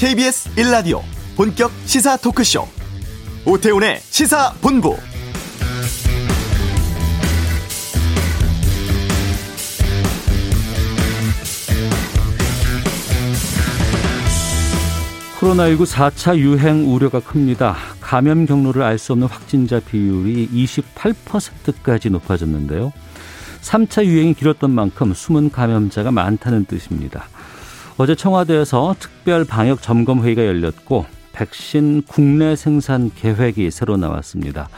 KBS 1라디오 본격 시사 토크쇼 오태훈의 시사본부 코로나19 4차 유행 우려가 큽니다. 감염 경로를 알 수 없는 확진자 비율이 28%까지 높아졌는데요. 3차 유행이 길었던 만큼 숨은 감염자가 많다는 뜻입니다. 어제 청와대에서 특별 방역 점검 회의가 열렸고 백신 국내 생산 계획이 새로 나왔습니다.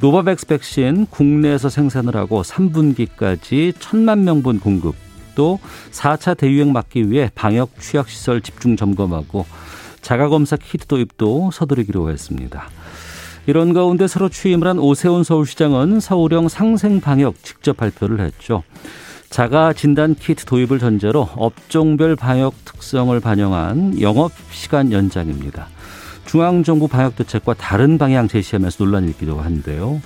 노바백스 백신 국내에서 생산을 하고 3분기까지 1천만 명분 공급 또 4차 대유행 막기 위해 방역 취약 시설 집중 점검하고 자가 검사 키트 도입도 서두르기로 했습니다. 이런 가운데 새로 취임을 한 오세훈 서울시장은 서울형 상생 방역 직접 발표를 했죠. 자가 진단 키트 도입을 전제로 업종별 방역 특성을 반영한 영업 시간 연장입니다. 중앙정부 방역 대책과 다른 방향 제시하면서 논란이 있기도 한데요.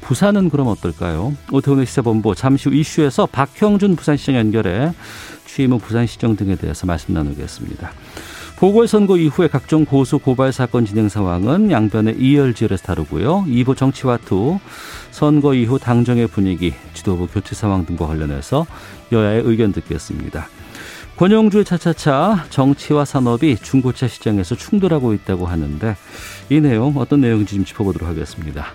부산은 그럼 어떨까요? 오태훈의 시사본부 잠시 후 이슈에서 박형준 부산시장 연결해 취임 후 부산시정 등에 대해서 말씀 나누겠습니다. 보궐선거 이후에 각종 고소 고발 사건 진행 상황은 양변의 이열지열에서 다루고요. 2부 정치와투, 선거 이후 당정의 분위기, 지도부 교체 상황 등과 관련해서 여야의 의견 듣겠습니다. 권영주의 차차차 정치와 산업이 중고차 시장에서 충돌하고 있다고 하는데 이 내용 어떤 내용인지 좀 짚어보도록 하겠습니다.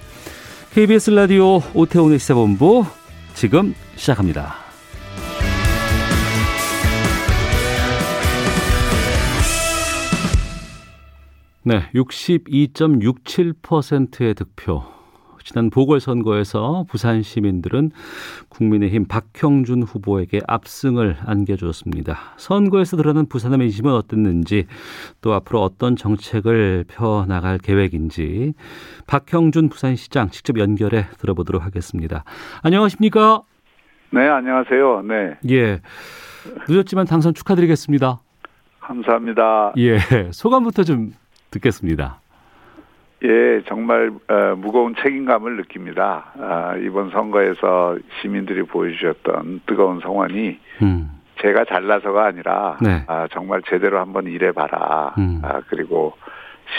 KBS 라디오 오태훈의 시사본부 지금 시작합니다. 네, 62.67%의 득표. 지난 보궐선거에서 부산 시민들은 국민의힘 박형준 후보에게 압승을 안겨주었습니다. 선거에서 드러난 부산의 민심은 어땠는지 또 앞으로 어떤 정책을 펴나갈 계획인지 박형준 부산시장 직접 연결해 들어보도록 하겠습니다. 안녕하십니까? 네, 안녕하세요. 네. 예. 늦었지만 당선 축하드리겠습니다. 감사합니다. 예. 소감부터 좀 듣겠습니다. 예, 정말 어, 무거운 책임감을 느낍니다. 아, 이번 선거에서 시민들이 보여주셨던 뜨거운 성원이 음. 제가 잘나서가 아니라 네. 아, 정말 제대로 한번 일해봐라. 음. 아, 그리고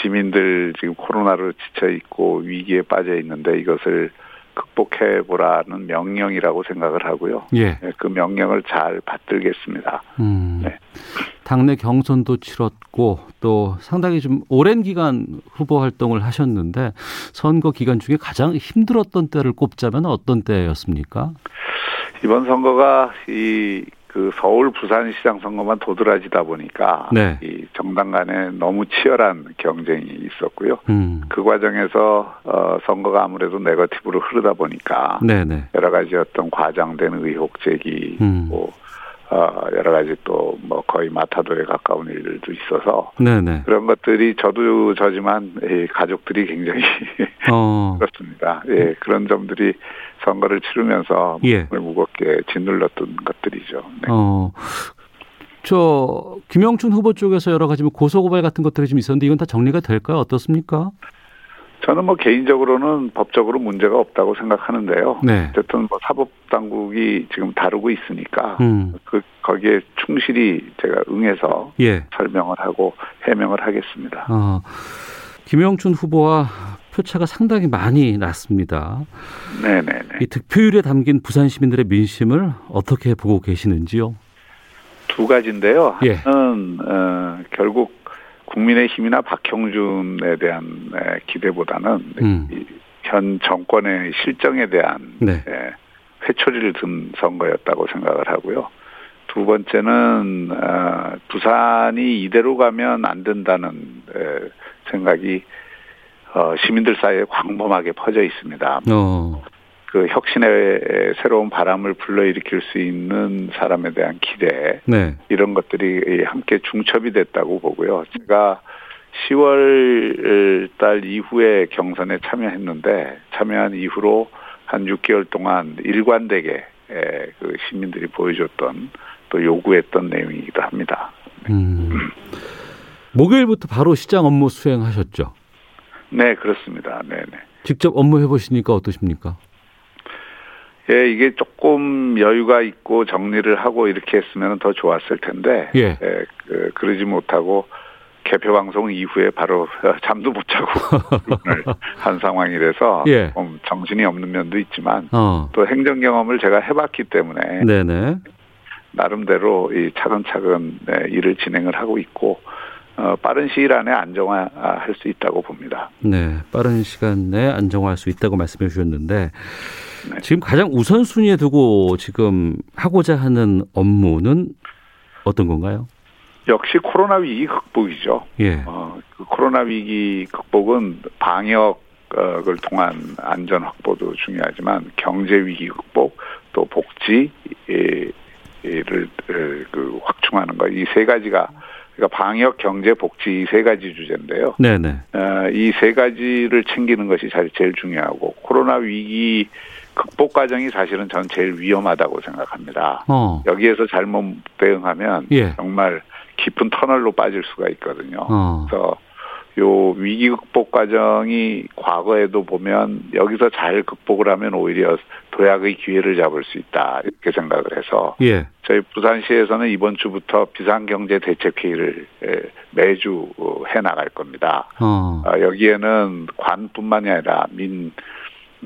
시민들 지금 코로나로 지쳐 있고 위기에 빠져 있는데 이것을 극복해 보라는 명령이라고 생각을 하고요. 예. 네, 그 명령을 잘 받들겠습니다. 음. 네. 당내 경선도 치렀고 또 상당히 좀 오랜 기간 후보 활동을 하셨는데 선거 기간 중에 가장 힘들었던 때를 꼽자면 어떤 때였습니까? 이번 선거가 이 그 서울 부산시장 선거만 도드라지다 보니까 네. 이 정당 간에 너무 치열한 경쟁이 있었고요. 음. 그 과정에서 어 선거가 아무래도 네거티브로 흐르다 보니까 네네. 네. 여러 가지 어떤 과장된 의혹 제기 음. 뭐 어, 여러 가지 또 뭐 거의 마타도에 가까운 일들도 있어서 네네. 그런 것들이 저도 저지만 이 가족들이 굉장히 어. 그렇습니다. 예, 그런 점들이 선거를 치르면서 예. 무겁게 짓눌렀던 것들이죠. 네. 어. 저 김영춘 후보 쪽에서 여러 가지 뭐 고소 고발 같은 것들이 좀 있었는데 이건 다 정리가 될까요? 어떻습니까? 저는 뭐 개인적으로는 법적으로 문제가 없다고 생각하는데요. 네. 어쨌든 뭐 사법 당국이 지금 다루고 있으니까 음. 그 거기에 충실히 제가 응해서 예. 설명을 하고 해명을 하겠습니다. 어, 김영춘 후보와 표차가 상당히 많이 났습니다. 네네네. 이 득표율에 담긴 부산 시민들의 민심을 어떻게 보고 계시는지요? 두 가지인데요. 예. 하나는 어, 결국 국민의힘이나 박형준에 대한 기대보다는 음. 현 정권의 실정에 대한 네. 회초리를 든 선거였다고 생각을 하고요. 두 번째는 어, 부산이 이대로 가면 안 된다는 생각이 어, 시민들 사이에 광범하게 퍼져 있습니다. 어. 그 혁신의 새로운 바람을 불러일으킬 수 있는 사람에 대한 기대 네. 이런 것들이 함께 중첩이 됐다고 보고요. 제가 10월 달 이후에 경선에 참여했는데 참여한 이후로 한 6개월 동안 일관되게 그 시민들이 보여줬던 또 요구했던 내용이기도 합니다. 음. 목요일부터 바로 시장 업무 수행하셨죠? 네, 그렇습니다. 네, 네. 직접 업무 해보시니까 어떠십니까? 예, 이게 조금 여유가 있고 정리를 하고 이렇게 했으면 더 좋았을 텐데, 예. 예 그, 그러지 못하고 개표 방송 이후에 바로 잠도 못 자고 한 상황이라서 예. 좀 정신이 없는 면도 있지만 어. 또 행정 경험을 제가 해봤기 때문에 네네. 나름대로 이 차근차근 네, 일을 진행을 하고 있고 어, 빠른 시일 안에 안정화할 수 있다고 봅니다. 네, 빠른 시간 내에 안정화할 수 있다고 말씀해 주셨는데 네. 지금 가장 우선순위에 두고 지금 하고자 하는 업무는 어떤 건가요? 역시 코로나 위기 극복이죠. 예. 어, 그 코로나 위기 극복은 방역을 통한 안전 확보도 중요하지만 경제 위기 극복 또 복지를 그 확충하는 거이세 가지가 그러니까 방역, 경제, 복지 이 세 가지 주제인데요. 네네. 어, 이 세 가지를 챙기는 것이 제일 중요하고 코로나 위기 극복 과정이 사실은 전 제일 위험하다고 생각합니다. 어. 여기에서 잘못 대응하면 예. 정말 깊은 터널로 빠질 수가 있거든요. 어. 그래서 요 위기 극복 과정이 과거에도 보면 여기서 잘 극복을 하면 오히려 도약의 기회를 잡을 수 있다 이렇게 생각을 해서 예. 저희 부산시에서는 이번 주부터 비상경제 대책회의를 매주 해 나갈 겁니다. 어. 아, 여기에는 관뿐만이 아니라 민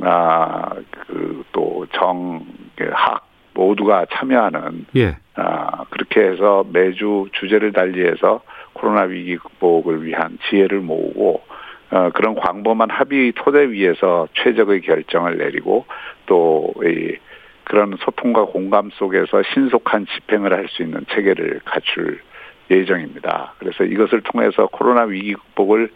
아, 그, 또 정, 그 학, 모두가 참여하는, 예. 아, 그렇게 해서 매주 주제를 달리해서 코로나 위기 극복을 위한 지혜를 모으고, 어, 그런 광범한 합의 토대 위에서 최적의 결정을 내리고, 또, 이, 그런 소통과 공감 속에서 신속한 집행을 할 수 있는 체계를 갖출 예정입니다. 그래서 이것을 통해서 코로나 위기 극복을 어,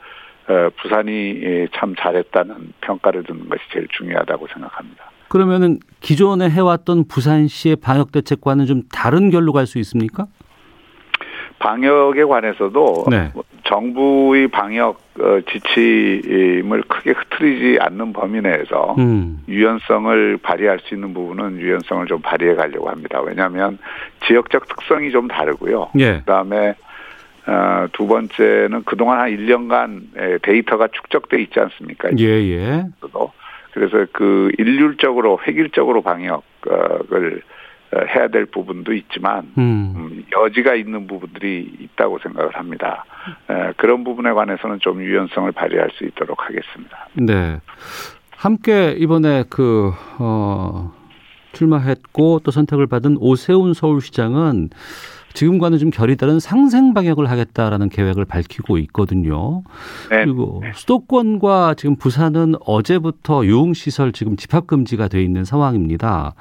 부산이 예, 참 잘했다는 평가를 듣는 것이 제일 중요하다고 생각합니다. 그러면은 기존에 해왔던 부산시의 방역 대책과는 좀 다른 결로 갈 수 있습니까? 방역에 관해서도 네. 정부의 방역 어, 지침을 크게 흐트리지 않는 범위 내에서 음. 유연성을 발휘할 수 있는 부분은 유연성을 좀 발휘해 가려고 합니다. 왜냐하면 지역적 특성이 좀 다르고요. 예. 그다음에 어, 두 번째는 그동안 한 1년간 데이터가 축적돼 있지 않습니까? 예, 예. 그래서 그 일률적으로 획일적으로 방역을 어, 해야 될 부분도 있지만 음. 음. 여지가 있는 부분들이 있다고 생각을 합니다. 에, 그런 부분에 관해서는 좀 유연성을 발휘할 수 있도록 하겠습니다. 네. 함께 이번에 그 어, 출마했고 또 선택을 받은 오세훈 서울시장은 지금과는 좀 결이 다른 상생 방역을 하겠다라는 계획을 밝히고 있거든요. 네. 그리고 수도권과 지금 부산은 어제부터 유흥시설 지금 집합 금지가 돼 있는 상황입니다.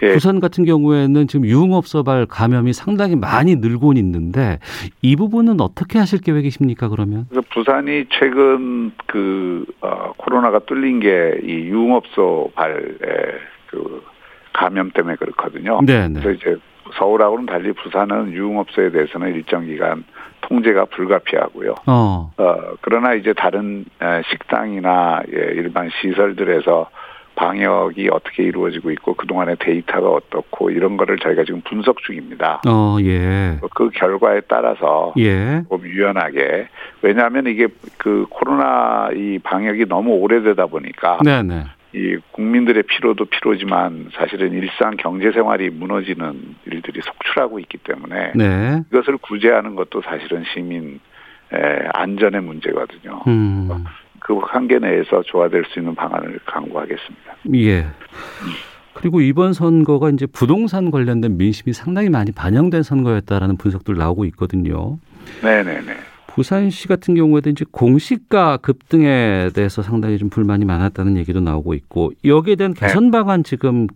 네. 부산 같은 경우에는 지금 유흥업소발 감염이 상당히 많이 늘고 있는데 이 부분은 어떻게 하실 계획이십니까 그러면? 그래서 부산이 최근 그 어, 코로나가 뚫린 게 이 유흥업소 발 그 감염 때문에 그렇거든요. 네, 네. 그래서 이제 서울하고는 달리 부산은 유흥업소에 대해서는 일정 기간 통제가 불가피하고요. 어. 어 그러나 이제 다른 식당이나 예, 일반 시설들에서 방역이 어떻게 이루어지고 있고 그동안의 데이터가 어떻고 이런 거를 저희가 지금 분석 중입니다. 어, 예. 그 결과에 따라서 예. 좀 유연하게 왜냐하면 이게 그 코로나 이 방역이 너무 오래되다 보니까 네네. 네. 이 국민들의 피로도 피로지만 사실은 일상 경제 생활이 무너지는 일들이 속출하고 있기 때문에 네. 이것을 구제하는 것도 사실은 시민 안전의 문제거든요. 음. 그 한계 내에서 조화될 수 있는 방안을 강구하겠습니다. 예. 그리고 이번 선거가 이제 부동산 관련된 민심이 상당히 많이 반영된 선거였다라는 분석들 나오고 있거든요. 네네네. 부산시 같은 경우에도 이제 공시가 급등에 대해서 상당히 좀 불만이 많았다는 얘기도 나오고 있고 여기에 대한 네. 개선 방안 지금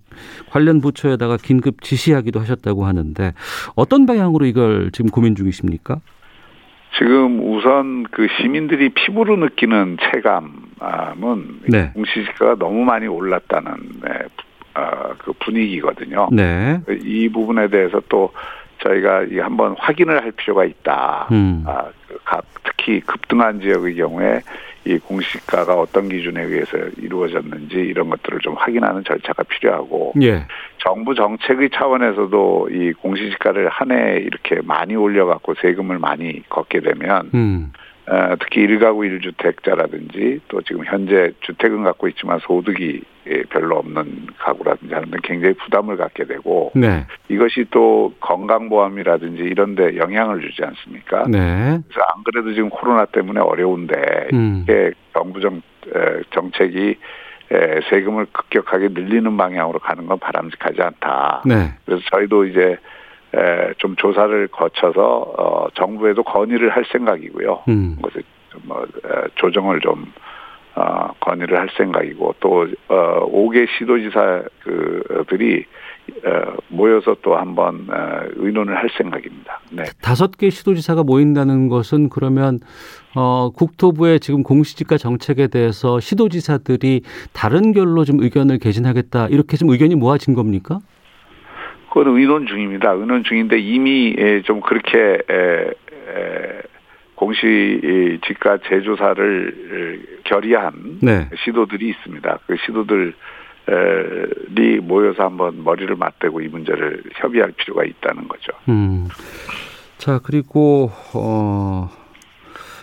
관련 부처에다가 긴급 지시하기도 하셨다고 하는데 어떤 방향으로 이걸 지금 고민 중이십니까? 지금 우선 그 시민들이 피부로 느끼는 체감은 네. 공시지가가 너무 많이 올랐다는 네, 어, 그 분위기거든요. 네. 이 부분에 대해서 또 저희가 한번 확인을 할 필요가 있다. 음. 아, 그 각 특히 급등한 지역의 경우에 이 공시가가 어떤 기준에 의해서 이루어졌는지 이런 것들을 좀 확인하는 절차가 필요하고 예. 정부 정책의 차원에서도 이 공시지가를 한 해 이렇게 많이 올려갖고 세금을 많이 걷게 되면 음. 어, 특히 일가구 일주택자라든지 또 지금 현재 주택은 갖고 있지만 소득이 예, 별로 없는 가구라든지 하는데 굉장히 부담을 갖게 되고 네. 이것이 또 건강보험이라든지 이런 데 영향을 주지 않습니까? 네. 그래서 안 그래도 지금 코로나 때문에 어려운데 음. 이게 정부 정, 정책이 세금을 급격하게 늘리는 방향으로 가는 건 바람직하지 않다. 네. 그래서 저희도 이제 좀 조사를 거쳐서 어, 정부에도 건의를 할 생각이고요. 음. 뭐 조정을 좀 어, 건의를 할 생각이고 또 어, 5개 시도지사 그들이 어, 모여서 또 한번 어, 의논을 할 생각입니다. 네. 다섯 개 시도지사가 모인다는 것은 그러면 어, 국토부의 지금 공시지가 정책에 대해서 시도지사들이 다른 결로 좀 의견을 개진하겠다 이렇게 좀 의견이 모아진 겁니까? 그건 의논 중입니다. 의논 중인데 이미 좀 그렇게 공시 지가 재조사를 결의한 네. 시도들이 있습니다. 그 시도들이 모여서 한번 머리를 맞대고 이 문제를 협의할 필요가 있다는 거죠. 음. 자 그리고 어.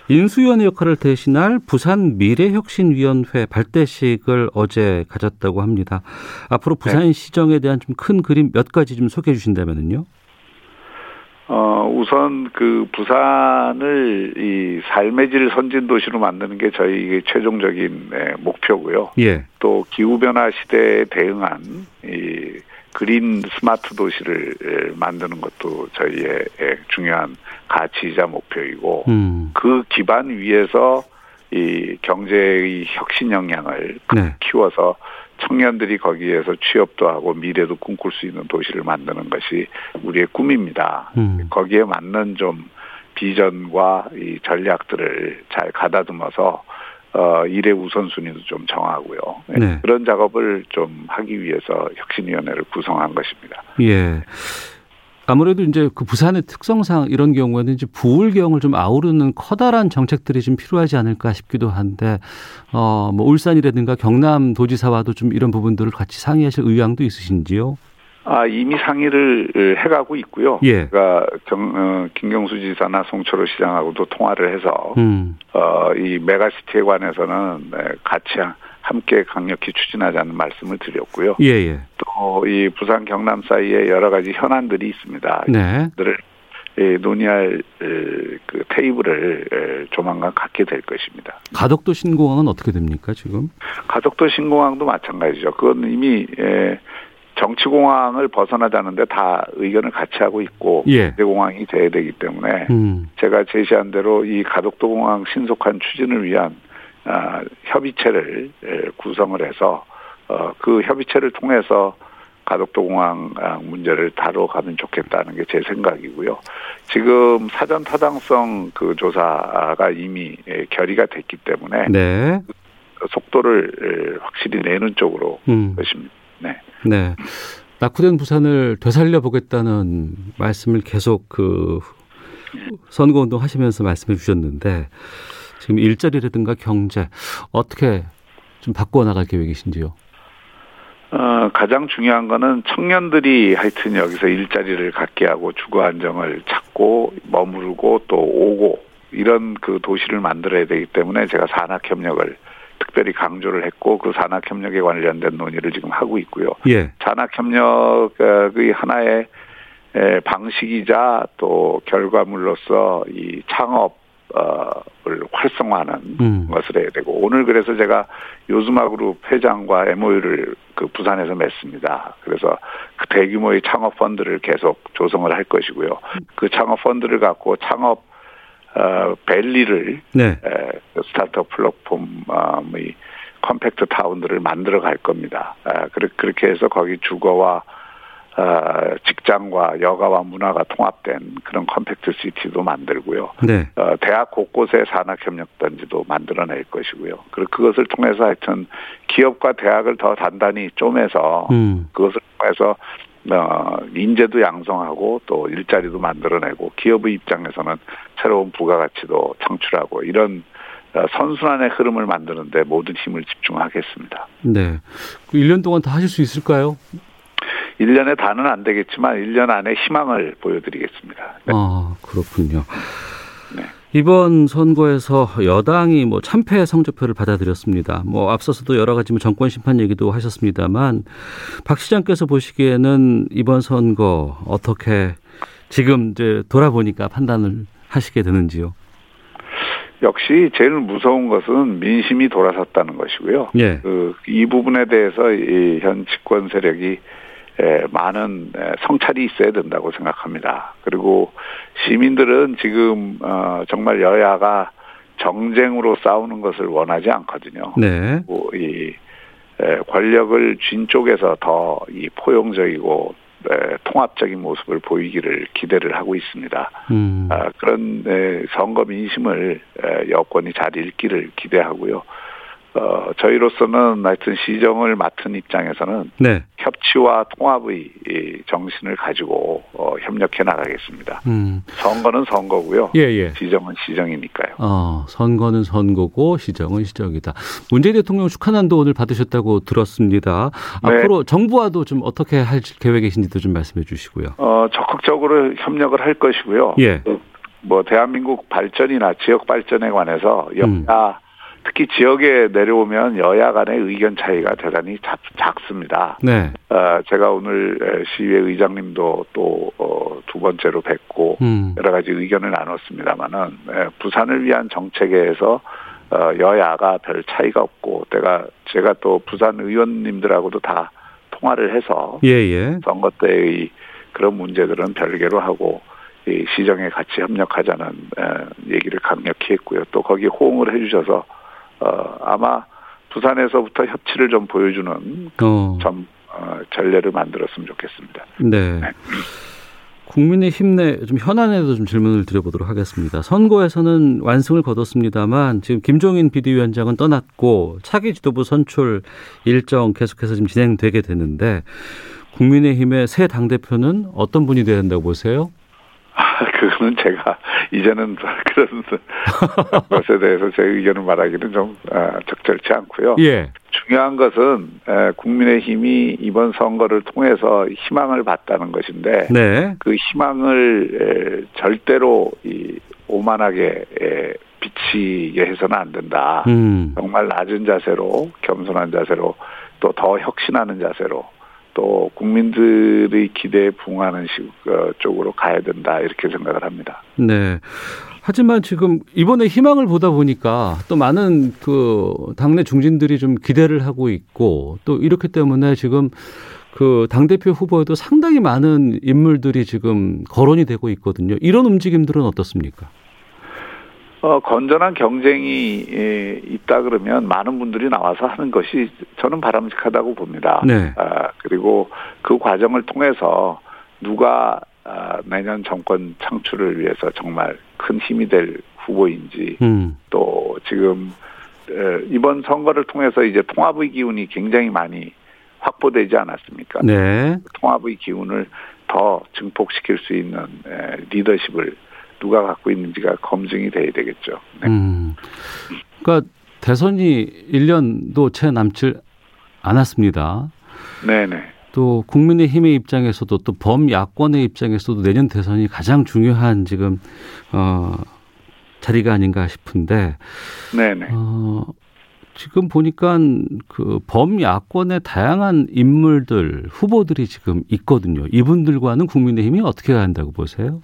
인수위원회 역할을 대신할 부산 미래혁신위원회 발대식을 어제 가졌다고 합니다. 앞으로 부산 네. 시정에 대한 좀 큰 그림 몇 가지 좀 소개해 주신다면요. 어, 우선 그 부산을 이 삶의 질 선진 도시로 만드는 게 저희 최종적인 네, 목표고요. 예. 또 기후 변화 시대에 대응한 이 그린 스마트 도시를 만드는 것도 저희의 중요한 가치이자 목표이고 음. 그 기반 위에서 이 경제의 혁신 역량을 네. 키워서 청년들이 거기에서 취업도 하고 미래도 꿈꿀 수 있는 도시를 만드는 것이 우리의 꿈입니다. 음. 거기에 맞는 좀 비전과 이 전략들을 잘 가다듬어서 어, 일의 우선순위도 좀 정하고요. 네. 네. 그런 작업을 좀 하기 위해서 혁신위원회를 구성한 것입니다. 예. 아무래도 이제 그 부산의 특성상 이런 경우에는 이제 부울경을 좀 아우르는 커다란 정책들이 좀 필요하지 않을까 싶기도 한데, 어, 뭐 울산이라든가 경남 도지사와도 좀 이런 부분들을 같이 상의하실 의향도 있으신지요? 아, 이미 상의를 해가고 있고요. 예. 그러니까 경, 어, 김경수 지사나 송철호 시장하고도 통화를 해서, 음. 어, 이 메가시티에 관해서는 네, 같이 함께 강력히 추진하자는 말씀을 드렸고요. 예, 예. 또 이 부산 경남 사이에 여러 가지 현안들이 있습니다. 네. 들을 예, 논의할 그 테이블을 조만간 갖게 될 것입니다. 가덕도 신공항은 어떻게 됩니까 지금? 가덕도 신공항도 마찬가지죠. 그건 이미 정치공항을 벗어나자는데 다 의견을 같이 하고 있고 예. 공항이 돼야 되기 때문에 음. 제가 제시한 대로 이 가덕도 공항 신속한 추진을 위한 아, 협의체를 구성을 해서 어, 그 협의체를 통해서 가덕도 공항 문제를 다뤄가면 좋겠다는 게 제 생각이고요. 지금 사전 타당성 그 조사가 이미 결의가 됐기 때문에 네. 속도를 확실히 내는 쪽으로 음. 것입니다. 네. 네. 낙후된 부산을 되살려 보겠다는 말씀을 계속 그 선거운동 하시면서 말씀해 주셨는데 지금 일자리라든가 경제 어떻게 좀 바꾸어 나갈 계획이신지요? 어, 가장 중요한 거는 청년들이 하여튼 여기서 일자리를 갖게 하고 주거 안정을 찾고 머무르고 또 오고 이런 그 도시를 만들어야 되기 때문에 제가 산학협력을 특별히 강조를 했고 그 산학협력에 관련된 논의를 지금 하고 있고요. 예. 산학협력의 하나의 방식이자 또 결과물로서 이 창업 을 활성화하는 음. 것을 해야 되고 오늘 그래서 제가 요즈마그룹 회장과 MOU를 그 부산에서 맺습니다. 그래서 그 대규모의 창업 펀드를 계속 조성을 할 것이고요. 그 창업 펀드를 갖고 창업 어, valley를 네. 에, 스타트업 플랫폼의 compact town들을 만들어 갈 겁니다. 에, 그렇게 해서 거기 주거와 어, 직장과 여가와 문화가 통합된 그런 compact city도 만들고요. 네. 어, 대학 곳곳에 산학협력단지도 만들어낼 것이고요. 그리고 그것을 통해서 하여튼 기업과 대학을 더 단단히 쪼매서 음. 그것을 통해서 어, 인재도 양성하고 또 일자리도 만들어내고 기업의 입장에서는 새로운 부가가치도 창출하고 이런 어, 선순환의 흐름을 만드는데 모든 힘을 집중하겠습니다. 네. 1년 그 동안 다 하실 수 있을까요? 1년에 다는 안 되겠지만 1년 안에 희망을 보여드리겠습니다. 네. 아, 그렇군요. 네. 이번 선거에서 여당이 뭐 참패 성적표를 받아들였습니다. 뭐 앞서서도 여러 가지 뭐 정권 심판 얘기도 하셨습니다만 박 시장께서 보시기에는 이번 선거 어떻게 지금 이제 돌아보니까 판단을 하시게 되는지요? 역시 제일 무서운 것은 민심이 돌아섰다는 것이고요. 예. 그, 이 부분에 대해서 이 현 집권 세력이 에, 많은 에, 성찰이 있어야 된다고 생각합니다. 그리고 시민들은 지금 어, 정말 여야가 정쟁으로 싸우는 것을 원하지 않거든요. 네. 이 에, 권력을 쥔 쪽에서 더 이 포용적이고 에, 통합적인 모습을 보이기를 기대를 하고 있습니다. 음. 아, 그런 에, 선거 민심을 에, 여권이 잘 읽기를 기대하고요. 어, 저희로서는 하여튼 시정을 맡은 입장에서는 네. 협치와 통합의 정신을 가지고 어, 협력해 나가겠습니다. 음. 선거는 선거고요. 예, 예. 시정은 시정이니까요. 어, 선거는 선거고 시정은 시정이다. 문재인 대통령 축하난도 오늘 받으셨다고 들었습니다. 네. 앞으로 정부와도 좀 어떻게 할 계획이신지도 좀 말씀해 주시고요. 어, 적극적으로 협력을 할 것이고요. 예. 뭐 대한민국 발전이나 지역 발전에 관해서 여야 음. 특히 지역에 내려오면 여야 간의 의견 차이가 대단히 작, 작습니다. 네. 어, 제가 오늘 시의회 의장님도 또두 어, 번째로 뵙고 음. 여러 가지 의견을 나눴습니다만은 부산을 위한 정책에서 어, 여야가 별 차이가 없고 제가 제가 또 부산 의원님들하고도 다 통화를 해서 예예. 예. 선거 때의 그런 문제들은 별개로 하고 이 시정에 같이 협력하자는 얘기를 강력히 했고요. 또 거기 호응을 해주셔서 어, 아마 부산에서부터 협치를 좀 보여주는 어. 좀 어, 전례를 만들었으면 좋겠습니다. 네. 네. 국민의힘 내좀 현안에도 좀 질문을 드려보도록 하겠습니다. 선거에서는 완승을 거뒀습니다만 지금 김종인 비대위원장은 떠났고 차기 지도부 선출 일정 계속해서 지금 진행되게 되는데 국민의힘의 새 당대표는 어떤 분이 돼야 된다고 보세요? 그거는 제가 이제는 그런 것에 대해서 제 의견을 말하기는 좀 아, 적절치 않고요. 예. 중요한 것은 국민의힘이 이번 선거를 통해서 희망을 봤다는 것인데 네. 그 희망을 절대로 이 오만하게 비치게 해서는 안 된다. 음. 정말 낮은 자세로 겸손한 자세로 또 더 혁신하는 자세로 또 국민들의 기대에 부응하는 식 어, 쪽으로 가야 된다 이렇게 생각을 합니다. 네. 하지만 지금 이번에 희망을 보다 보니까 또 많은 그 당내 중진들이 좀 기대를 하고 있고 또 이렇기 때문에 지금 그 당대표 후보에도 상당히 많은 인물들이 지금 거론이 되고 있거든요. 이런 움직임들은 어떻습니까? 어, 건전한 경쟁이 예, 있다 그러면 많은 분들이 나와서 하는 것이 저는 바람직하다고 봅니다. 네. 아, 그리고 그 과정을 통해서 누가 아, 내년 정권 창출을 위해서 정말 큰 힘이 될 후보인지 음. 또 지금 에, 이번 선거를 통해서 이제 통합의 기운이 굉장히 많이 확보되지 않았습니까? 네. 통합의 기운을 더 증폭시킬 수 있는 에, 리더십을 누가 갖고 있는지가 검증이 돼야 되겠죠. 네. 음, 그러니까 대선이 1년도 채 남질 않았습니다. 네네. 또 국민의힘의 입장에서도 또 범야권의 입장에서도 내년 대선이 가장 중요한 지금 어 자리가 아닌가 싶은데 네네. 어 지금 보니까 그 범야권의 다양한 인물들 후보들이 지금 있거든요. 이분들과는 국민의힘이 어떻게 한다고 보세요?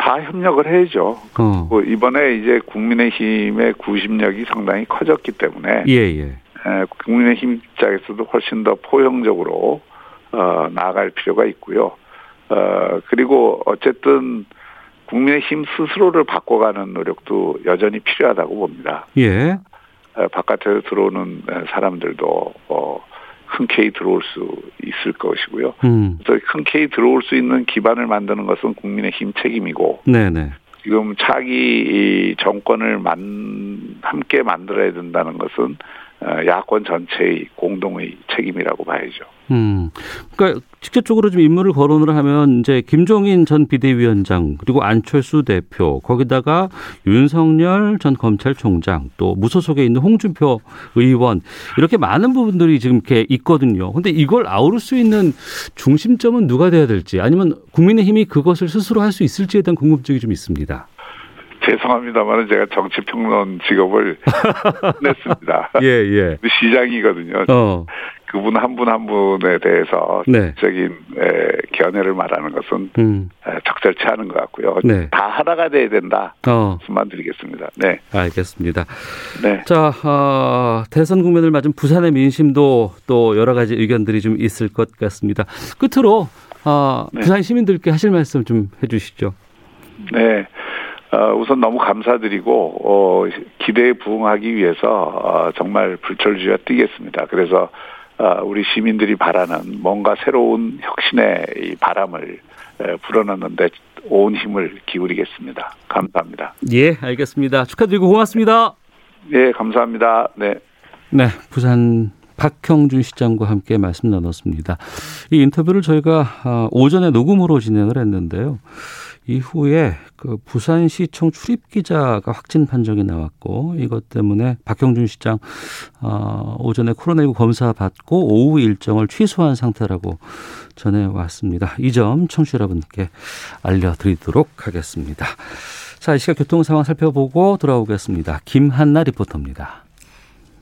다 협력을 해야죠. 어. 뭐 이번에 이제 국민의힘의 구심력이 상당히 커졌기 때문에 예, 예. 국민의힘 입장에서도 훨씬 더 포용적으로 어, 나아갈 필요가 있고요. 어, 그리고 어쨌든 국민의힘 스스로를 바꿔가는 노력도 여전히 필요하다고 봅니다. 예. 어, 바깥에서 들어오는 사람들도 어, 흔쾌히 들어올 수 있을 것이고요. 음. 그래서 흔쾌히 들어올 수 있는 기반을 만드는 것은 국민의 힘 책임이고 네네. 지금 차기 정권을 만, 함께 만들어야 된다는 것은 어, 야권 전체의 공동의 책임이라고 봐야죠. 음, 그러니까 직접적으로 좀 인물을 거론을 하면 이제 김종인 전 비대위원장 그리고 안철수 대표 거기다가 윤석열 전 검찰총장 또 무소속에 있는 홍준표 의원 이렇게 많은 부분들이 지금 이렇게 있거든요. 근데 이걸 아우를 수 있는 중심점은 누가 돼야 될지 아니면 국민의힘이 그것을 스스로 할 수 있을지에 대한 궁금증이 좀 있습니다. 죄송합니다만 제가 정치평론 직업을 냈습니다. 예, 예. 시장이거든요. 어. 그분 한 분한 한 분에 대해서 네. 적인 견해를 말하는 것은 음. 적절치 않은 것 같고요. 네. 다 하나가 돼야 된다. 어. 말씀만 드리겠습니다. 네. 알겠습니다. 네. 자, 어, 대선 국면을 맞은 부산의 민심도 또 여러 가지 의견들이 좀 있을 것 같습니다. 끝으로 어, 네. 부산 시민들께 하실 말씀 좀 해주시죠. 네. 어, 우선 너무 감사드리고 어, 기대에 부응하기 위해서 어, 정말 불철주야 뛰겠습니다. 그래서 어, 우리 시민들이 바라는 뭔가 새로운 혁신의 이 바람을 불어넣는데 온 힘을 기울이겠습니다. 감사합니다. 예, 알겠습니다. 축하드리고 고맙습니다. 네, 감사합니다. 네. 네, 부산 박형준 시장과 함께 말씀 나눴습니다. 이 인터뷰를 저희가 어, 오전에 녹음으로 진행을 했는데요. 이후에 그 부산시청 출입 기자가 확진 판정이 나왔고 이것 때문에 박형준 시장 어, 오전에 코로나19 검사 받고 오후 일정을 취소한 상태라고 전해 왔습니다. 이 점 청취 여러분께 알려드리도록 하겠습니다. 자, 이 시각 교통 상황 살펴보고 돌아오겠습니다. 김한나 리포터입니다.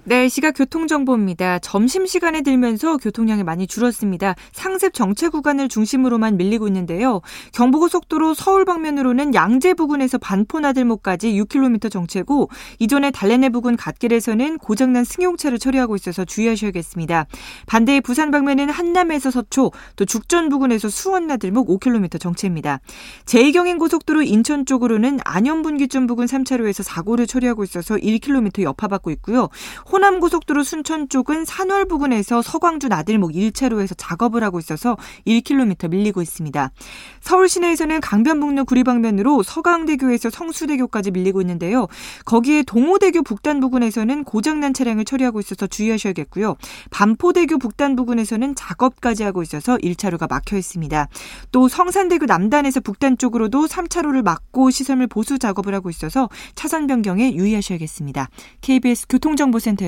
날씨가 교통정보입니다. 점심시간에 들면서 교통량이 많이 줄었습니다. 상습 정체 구간을 중심으로만 밀리고 있는데요. 경부고속도로 서울 방면으로는 양재 부근에서 반포나들목까지 6km 정체고 이전에 달래내 부근 갓길에서는 고장난 승용차를 처리하고 있어서 주의하셔야겠습니다. 반대의 부산 방면은 한남에서 서초, 또 죽전 부근에서 수원나들목 5km 정체입니다. 제2경인 고속도로 인천 쪽으로는 안현분기점 부근 3차로에서 사고를 처리하고 있어서 1km 여파받고 있고요. 호남 고속도로 순천 쪽은 산월 부근에서 서광주 나들목 1차로에서 작업을 하고 있어서 1km 밀리고 있습니다. 서울 시내에서는 강변북로 구리방면으로 서강대교에서 성수대교까지 밀리고 있는데요. 거기에 동호대교 북단 부근에서는 고장난 차량을 처리하고 있어서 주의하셔야겠고요. 반포대교 북단 부근에서는 작업까지 하고 있어서 1차로가 막혀 있습니다. 또 성산대교 남단에서 북단 쪽으로도 3차로를 막고 시설물 보수 작업을 하고 있어서 차선 변경에 유의하셔야겠습니다. KBS 교통정보센터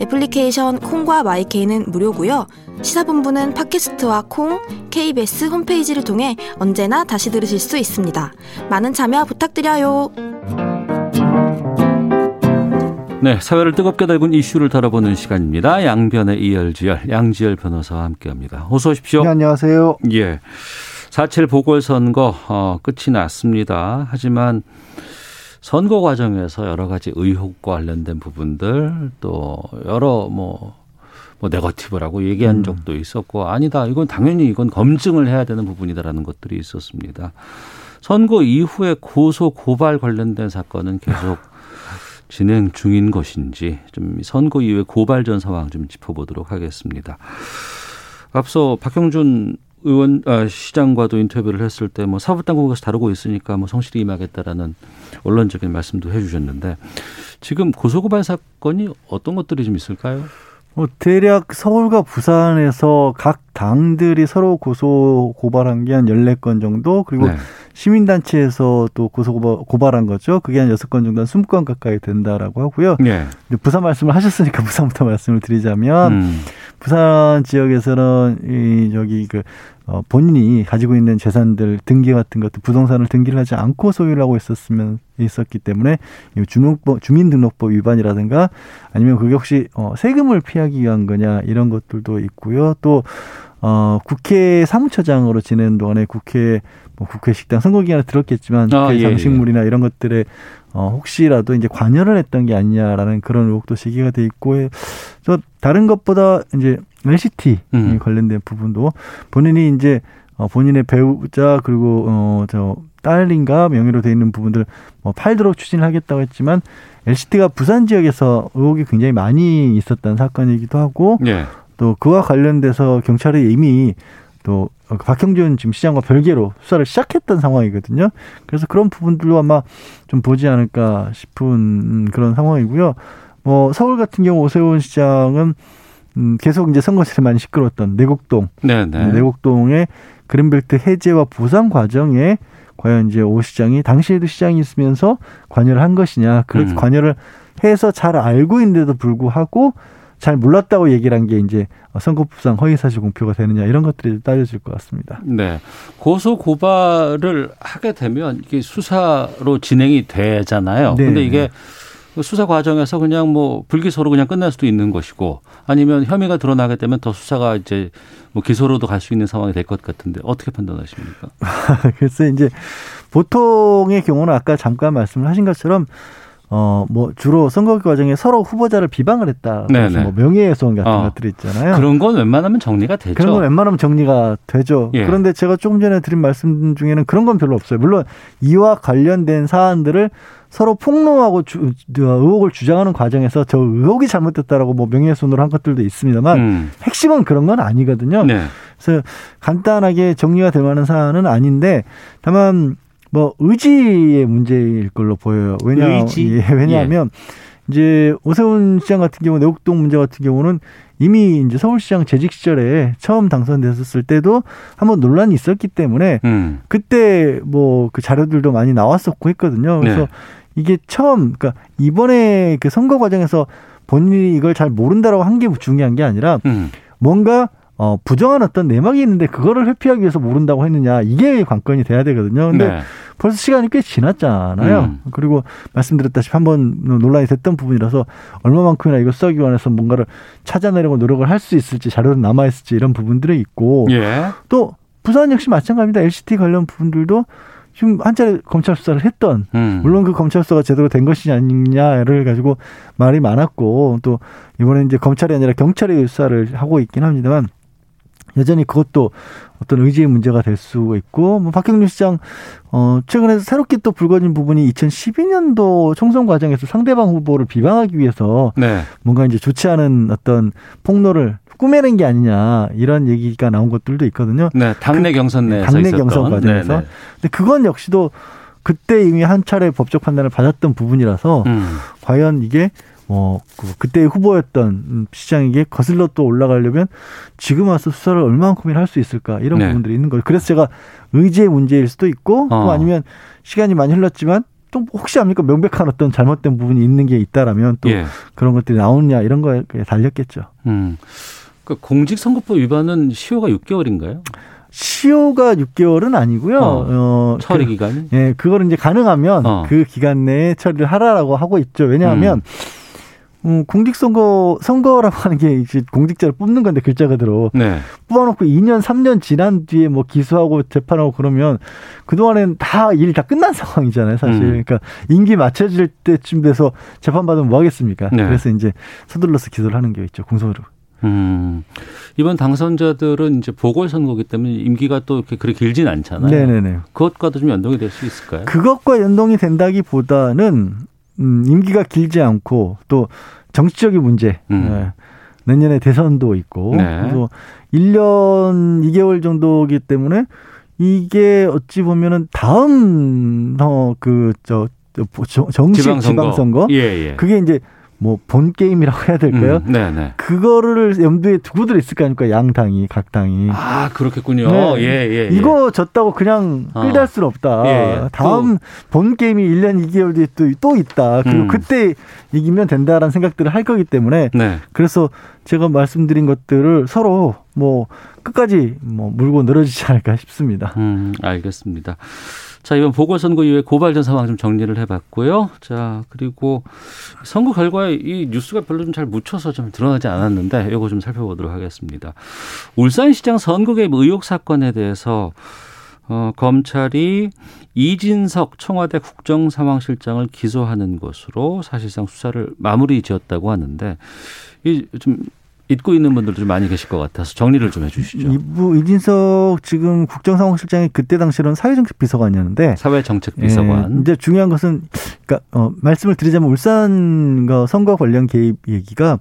애플리케이션 콩과 마이케이는 무료고요. 시사본부는 팟캐스트와 콩, KBS 홈페이지를 통해 언제나 다시 들으실 수 있습니다. 많은 참여 부탁드려요. 네, 사회를 뜨겁게 달군 이슈를 다뤄보는 시간입니다. 양변의 이열지열, 양지열 변호사와 함께합니다. 어서 오십시오. 네, 안녕하세요. 예, 4.7 보궐선거 어, 끝이 났습니다. 하지만 선거 과정에서 여러 가지 의혹과 관련된 부분들 또 여러 뭐, 뭐 네거티브라고 얘기한 음. 적도 있었고 아니다 이건 당연히 이건 검증을 해야 되는 부분이다라는 것들이 있었습니다. 선거 이후에 고소 고발 관련된 사건은 계속 진행 중인 것인지 좀 선거 이후에 고발 전 상황 좀 짚어보도록 하겠습니다. 앞서 박형준 의원 아, 시장과도 인터뷰를 했을 때 뭐 사법 당국에서 다루고 있으니까 뭐 성실히 임하겠다라는 언론적인 말씀도 해주셨는데 지금 고소고발 사건이 어떤 것들이 좀 있을까요? 뭐 대략 서울과 부산에서 각 당들이 서로 고소 고발한 게 한 열네 건 정도 그리고 네. 시민단체에서 또 고소 고발 한 거죠. 그게 한 여섯 건 정도 한 스무 건 가까이 된다라고 하고요. 네. 부산 말씀을 하셨으니까 부산부터 말씀을 드리자면 음. 부산 지역에서는 이 저기 그 어, 본인이 가지고 있는 재산들 등기 같은 것도 부동산을 등기를 하지 않고 소유를 하고 있었으면 있었기 때문에 주민등록법, 주민등록법 위반이라든가 아니면 그게 혹시 어, 세금을 피하기 위한 거냐 이런 것들도 있고요. 또 어, 국회 사무처장으로 지낸 동안에 국회 뭐 국회 식당 선거 기간에 들었겠지만 아, 예, 장식물이나 예. 이런 것들에 어, 혹시라도 이제 관여를 했던 게 아니냐라는 그런 의혹도 제기가 돼 있고, 또 다른 것보다 이제 LCT 음. 관련된 부분도 본인이 이제 어, 본인의 배우자 그리고 어, 저 딸인가 명의로 돼 있는 부분들 뭐 팔도록 추진을 하겠다고 했지만 LCT가 부산 지역에서 의혹이 굉장히 많이 있었던 사건이기도 하고 네. 또 그와 관련돼서 경찰이 이미 또 박형준 지금 시장과 별개로 수사를 시작했던 상황이거든요. 그래서 그런 부분들도 아마 좀 보지 않을까 싶은 그런 상황이고요. 뭐 서울 같은 경우 오세훈 시장은 음, 계속 이제 선거철에 많이 시끄러웠던 내곡동, 네네. 네. 내곡동의 그린벨트 해제와 보상 과정에 과연 이제 오 시장이 당시에도 시장이 있으면서 관여를 한 것이냐 그렇게 음. 관여를 해서 잘 알고 있는데도 불구하고 잘 몰랐다고 얘기를 한 게 이제 선거법상 허위사실 공표가 되느냐 이런 것들이 따져질 것 같습니다. 네. 고소 고발을 하게 되면 이게 수사로 진행이 되잖아요. 네. 근데 이게 수사 과정에서 그냥 뭐 불기소로 그냥 끝날 수도 있는 것이고 아니면 혐의가 드러나게 되면 더 수사가 이제 뭐 기소로도 갈 수 있는 상황이 될 것 같은데 어떻게 판단하십니까? 글쎄 이제 보통의 경우는 아까 잠깐 말씀을 하신 것처럼 어, 뭐, 주로 선거 과정에 서로 후보자를 비방을 했다. 뭐 명예훼손 같은 어. 것들이 있잖아요. 그런 건 웬만하면 정리가 되죠. 그런 건 웬만하면 정리가 되죠. 예. 그런데 제가 조금 전에 드린 말씀 중에는 그런 건 별로 없어요. 물론 이와 관련된 사안들을 서로 폭로하고 주, 의혹을 주장하는 과정에서 저 의혹이 잘못됐다라고 뭐 명예훼손으로 한 것들도 있습니다만 음. 핵심은 그런 건 아니거든요. 네. 그래서 간단하게 정리가 될 만한 사안은 아닌데 다만 뭐 의지의 문제일 걸로 보여요. 왜냐? 예, 왜냐하면 예. 이제 오세훈 시장 같은 경우 내곡동 문제 같은 경우는 이미 이제 서울시장 재직 시절에 처음 당선됐었을 때도 한번 논란이 있었기 때문에 음. 그때 뭐 그 자료들도 많이 나왔었고 했거든요. 그래서 네. 이게 처음 그러니까 이번에 그 선거 과정에서 본인이 이걸 잘 모른다라고 한 게 중요한 게 아니라 음. 뭔가 어, 부정한 어떤 내막이 있는데 그거를 회피하기 위해서 모른다고 했느냐 이게 관건이 돼야 되거든요. 근데 네. 벌써 시간이 꽤 지났잖아요. 음. 그리고 말씀드렸다시피 한 번 논란이 됐던 부분이라서 얼마만큼이나 이거 수사기 관해서 뭔가를 찾아내려고 노력을 할 수 있을지 자료는 남아 있을지 이런 부분들이 있고 예. 또 부산 역시 마찬가지입니다. LCT 관련 부분들도 지금 한 차례 검찰 수사를 했던 음. 물론 그 검찰 수사가 제대로 된 것이 아니냐를 가지고 말이 많았고 또 이번에 이제 검찰이 아니라 경찰이 수사를 하고 있긴 합니다만 여전히 그것도 어떤 의지의 문제가 될 수 있고 뭐 박경림 시장 어 최근에 새롭게 또 불거진 부분이 2012년도 총선 과정에서 상대방 후보를 비방하기 위해서 네. 뭔가 이제 좋지 않은 어떤 폭로를 꾸며낸 게 아니냐 이런 얘기가 나온 것들도 있거든요. 네, 당내 그 경선 내 당내 경선 과정에서. 네네. 근데 그건 역시도 그때 이미 한 차례 법적 판단을 받았던 부분이라서 음. 과연 이게 어, 그, 그때 후보였던 시장에게 거슬러 또 올라가려면 지금 와서 수사를 얼마만큼이나 할 수 있을까 이런 네. 부분들이 있는 거예요. 그래서 제가 의지의 문제일 수도 있고 어. 또 아니면 시간이 많이 흘렀지만 또 혹시 압니까 명백한 어떤 잘못된 부분이 있는 게 있다라면 또 예. 그런 것들이 나오느냐 이런 거에 달렸겠죠. 음. 그 공직선거법 위반은 시효가 6개월인가요? 시효가 6개월은 아니고요. 어, 어 처리 그, 기간이? 예, 그거를 이제 가능하면 어. 그 기간 내에 처리를 하라라고 하고 있죠. 왜냐하면 음. 음, 공직선거 선거라고 하는 게 이제 공직자를 뽑는 건데 글자 그대로 네. 뽑아놓고 2년 3년 지난 뒤에 뭐 기소하고 재판하고 그러면 그 동안엔 다일 다 끝난 상황이잖아요 사실 음. 그러니까 임기 맞춰질 때쯤 돼서 재판 받으면 뭐 하겠습니까? 네. 그래서 이제 서둘러서 기소를 하는 게 있죠 공소로. 음. 이번 당선자들은 이제 보궐선거기 때문에 임기가 또 이렇게 그렇게 길진 않잖아요. 네네네. 그것과도 좀 연동이 될 수 있을까요? 그것과 연동이 된다기보다는 음, 임기가 길지 않고 또 정치적인 문제. 음. 네. 내년에 대선도 있고 네. 그래서 1년 2개월 정도기 때문에 이게 어찌 보면은 다음 어그저 정식 지방선거, 지방선거? 예, 예. 그게 이제 뭐 본 게임이라고 해야 될까요? 음, 네네. 네. 그거를 염두에 두고들 있을 거 아닙니까? 양 당이 각 당이. 아 그렇겠군요. 네. 예, 예, 예. 이거 졌다고 그냥 어. 끌달 수는 없다. 예, 예. 다음 또. 본 게임이 1년 2개월 뒤에 또, 또 있다. 그리고 음. 그때 이기면 된다라는 생각들을 할 거기 때문에 네. 그래서 제가 말씀드린 것들을 서로 뭐 끝까지 뭐 물고 늘어지지 않을까 싶습니다. 음, 알겠습니다. 자, 이번 보궐선거 이후에 고발된 상황 좀 정리를 해봤고요. 자, 그리고 선거 결과에 이 뉴스가 별로 좀 잘 묻혀서 좀 드러나지 않았는데 이거 좀 살펴보도록 하겠습니다. 울산시장 선거 개입 의혹 사건에 대해서 어, 검찰이 이진석 청와대 국정상황실장을 기소하는 것으로 사실상 수사를 마무리 지었다고 하는데 이 좀 잊고 있는 분들도 좀 많이 계실 것 같아서 정리를 좀 해주시죠. 이부 이진석 지금 국정상황실장이 그때 당시로는 사회정책 비서관이었는데 사회정책 비서관. 예, 이제 중요한 것은 그러니까 어, 말씀을 드리자면 울산 선거 관련 개입 얘기가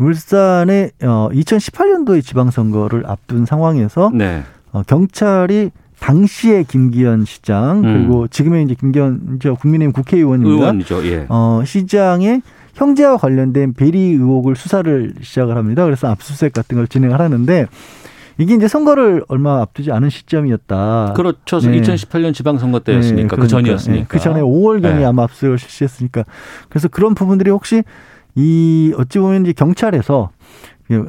울산의 어, 2018년도에 지방선거를 앞둔 상황에서 네. 어, 경찰이 당시에 김기현 시장 음. 그리고 지금의 이제 김기현 국민의힘 국회의원입니다. 의원이죠. 예. 어, 시장의 형제와 관련된 비리 의혹을 수사를 시작을 합니다. 그래서 압수수색 같은 걸 진행을 하는데 이게 이제 선거를 얼마 앞두지 않은 시점이었다. 그렇죠. 네. 2018년 지방선거 때였으니까 네, 그 전이었으니까. 네. 그 전에 5월경에 네. 아마 압수수색을 실시했으니까 그래서 그런 부분들이 혹시 이 어찌 보면 이제 경찰에서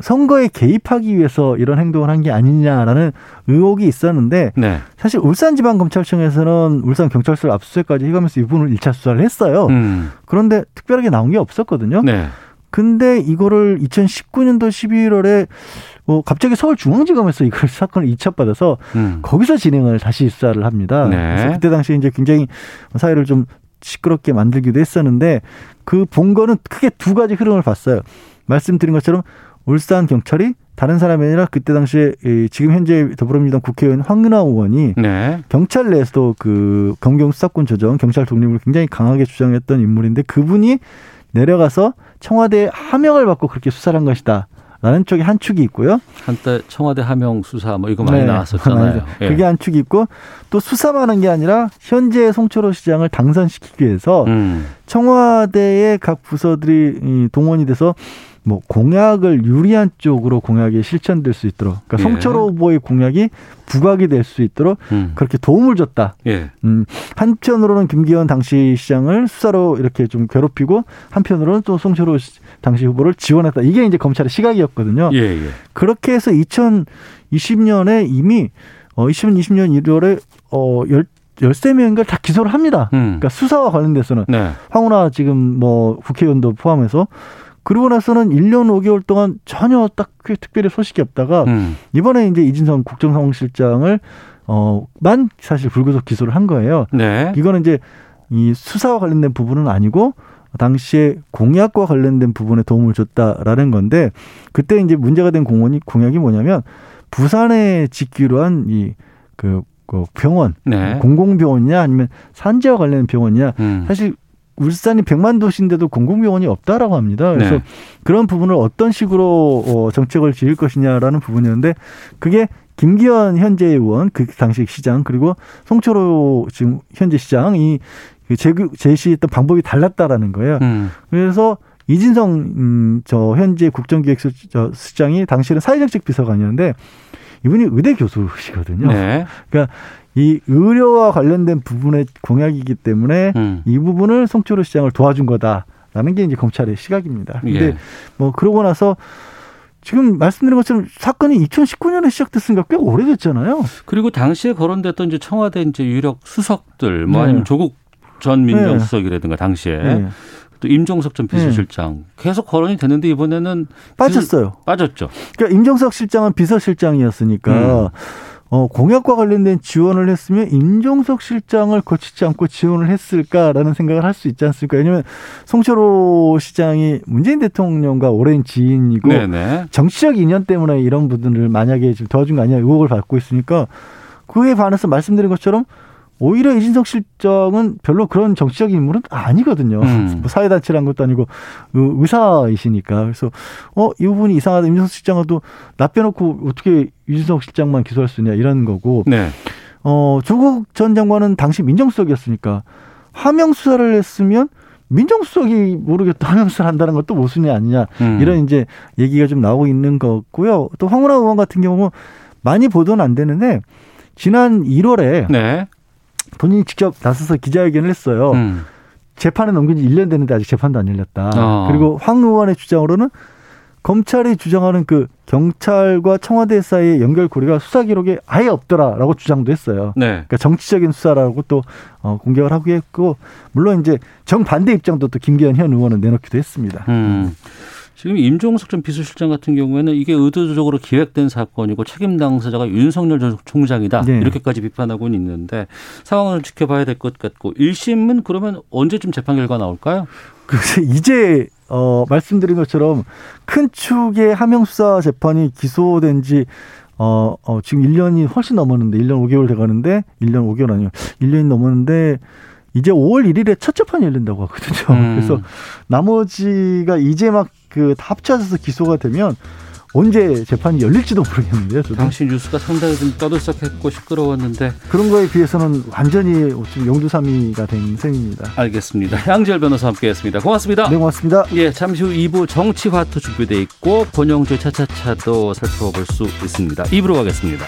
선거에 개입하기 위해서 이런 행동을 한 게 아니냐라는 의혹이 있었는데 네. 사실 울산지방검찰청에서는 울산경찰서 압수수색까지 해가면서 이 부분을 1차 수사를 했어요. 음. 그런데 특별하게 나온 게 없었거든요. 네. 근데 이거를 2019년도 11월에 뭐 갑자기 서울중앙지검에서 이걸 사건을 이첩받아서 음. 거기서 진행을 다시 수사를 합니다. 네. 그래서 그때 당시에 이제 굉장히 사회를 좀 시끄럽게 만들기도 했었는데 그 본 거는 크게 두 가지 흐름을 봤어요. 말씀드린 것처럼 울산 경찰이 다른 사람이 아니라 그때 당시에 지금 현재 더불어민주당 국회의원 황은하 의원이 네. 경찰 내에서도 그 검경 수사권 조정, 경찰 독립을 굉장히 강하게 주장했던 인물인데 그분이 내려가서 청와대 하명을 받고 그렇게 수사를 한 것이다. 라는 쪽이 한 축이 있고요. 한때 청와대 하명 수사 뭐 이거 많이 네. 나왔었잖아요. 예. 그게 한 축이 있고 또 수사만 하는 게 아니라 현재 송철호 시장을 당선시키기 위해서 음. 청와대의 각 부서들이 동원이 돼서 뭐 공약을 유리한 쪽으로 공약이 실천될 수 있도록 그러니까 예. 송철호 후보의 공약이 부각이 될 수 있도록 음. 그렇게 도움을 줬다. 예. 음, 한편으로는 김기현 당시 시장을 수사로 이렇게 좀 괴롭히고 한편으로는 또 송철호 당시 후보를 지원했다. 이게 이제 검찰의 시각이었거든요. 예, 예. 그렇게 해서 2020년에 이미 어 2020년 1월에 어 13명인가 다 기소를 합니다. 음. 그러니까 수사와 관련돼서는 네. 황운하 지금 뭐 국회의원도 포함해서 그러고 나서는 1년 5개월 동안 전혀 딱 특별히 소식이 없다가 음. 이번에 이제 이진성 국정상황실장을 어만 사실 불구속 기소를 한 거예요. 네. 이거는 이제 이 수사와 관련된 부분은 아니고 당시에 공약과 관련된 부분에 도움을 줬다라는 건데 그때 이제 문제가 된 공원이 공약이 뭐냐면 부산에 짓기로 한이그 그 병원 네. 공공병원이냐 아니면 산재와 관련된 병원이냐 음. 사실 울산이 백만 도시인데도 공공병원이 없다라고 합니다. 그래서 네. 그런 부분을 어떤 식으로 어, 정책을 지을 것이냐라는 부분이었는데 그게 김기현 현재 의원 그 당시 시장 그리고 송철호 지금 현재 시장이 그 제시했던 방법이 달랐다라는 거예요. 음. 그래서 이진성 음, 저 현재 국정기획수장이 당시에는 사회정책 비서관이었는데 이분이 의대 교수시거든요. 네. 그러니까 이 의료와 관련된 부분의 공약이기 때문에 음. 이 부분을 송철호 시장을 도와준 거다라는 게 이제 검찰의 시각입니다. 근데 예. 뭐 그러고 나서 지금 말씀드린 것처럼 사건이 2019년에 시작됐으니까 꽤 오래됐잖아요. 그리고 당시에 거론됐던 이제 청와대 이제 유력 수석들 뭐 네. 아니면 조국 전 민정수석이라든가 당시에 네. 또 임종석 전 비서실장 네. 계속 거론이 됐는데 이번에는 빠졌어요. 빠졌죠. 그러니까 임종석 실장은 비서실장이었으니까 음. 어, 공약과 관련된 지원을 했으면 임종석 실장을 거치지 않고 지원을 했을까라는 생각을 할 수 있지 않습니까? 왜냐하면 송철호 시장이 문재인 대통령과 오랜 지인이고 네네. 정치적 인연 때문에 이런 분들을 만약에 지금 도와준 거 아니냐 의혹을 받고 있으니까 그에 반해서 말씀드린 것처럼 오히려 이진석 실장은 별로 그런 정치적인 인물은 아니거든요. 음. 뭐 사회단체란 것도 아니고 의사이시니까. 그래서 어, 이 부분이 이상하다. 임진석 실장도 나 빼놓고 어떻게 이진석 실장만 기소할 수 있냐 이런 거고. 네. 어, 조국 전 장관은 당시 민정수석이었으니까 하명 수사를 했으면 민정수석이 모르겠다 하명 수사를 한다는 것도 모순이 아니냐. 음. 이런 이제 얘기가 좀 나오고 있는 거고요. 또 황운하 의원 같은 경우는 많이 보도는 안 되는데 지난 1월에 네. 본인이 직접 나서서 기자회견을 했어요. 음. 재판에 넘긴 지 1년 됐는데 아직 재판도 안 열렸다. 어. 그리고 황 의원의 주장으로는 검찰이 주장하는 그 경찰과 청와대 사이의 연결고리가 수사 기록에 아예 없더라라고 주장도 했어요. 네. 그러니까 정치적인 수사라고 또 어, 공격을 하고 했고 물론 이제 정반대 입장도 또 김기현 현 의원은 내놓기도 했습니다. 음. 지금 임종석 전 비서실장 같은 경우에는 이게 의도적으로 기획된 사건이고 책임 당사자가 윤석열 전 총장이다 네. 이렇게까지 비판하고는 있는데 상황을 지켜봐야 될 것 같고 1심은 그러면 언제쯤 재판 결과 나올까요? 글쎄 이제 어 말씀드린 것처럼 큰 축의 하명 수사 재판이 기소된 지 어, 어, 지금 1년이 훨씬 넘었는데, 1년 5개월 돼 가는데, 1년 5개월 아니요. 1년이 넘었는데, 이제 5월 1일에 첫 재판이 열린다고 하거든요. 음. 그래서 나머지가 이제 막 그다 합쳐져서 기소가 되면 언제 재판이 열릴지도 모르겠는데요. 저도. 당시 뉴스가 상당히 좀 떠들썩했고 시끄러웠는데 그런 거에 비해서는 완전히 용두사미가 된 셈입니다. 알겠습니다. 양지열 변호사 함께했습니다. 고맙습니다. 네, 고맙습니다. 예, 잠시 후 2부 정치화투 준비돼 있고 권영주 차차차도 살펴볼 수 있습니다. 2부로 가겠습니다.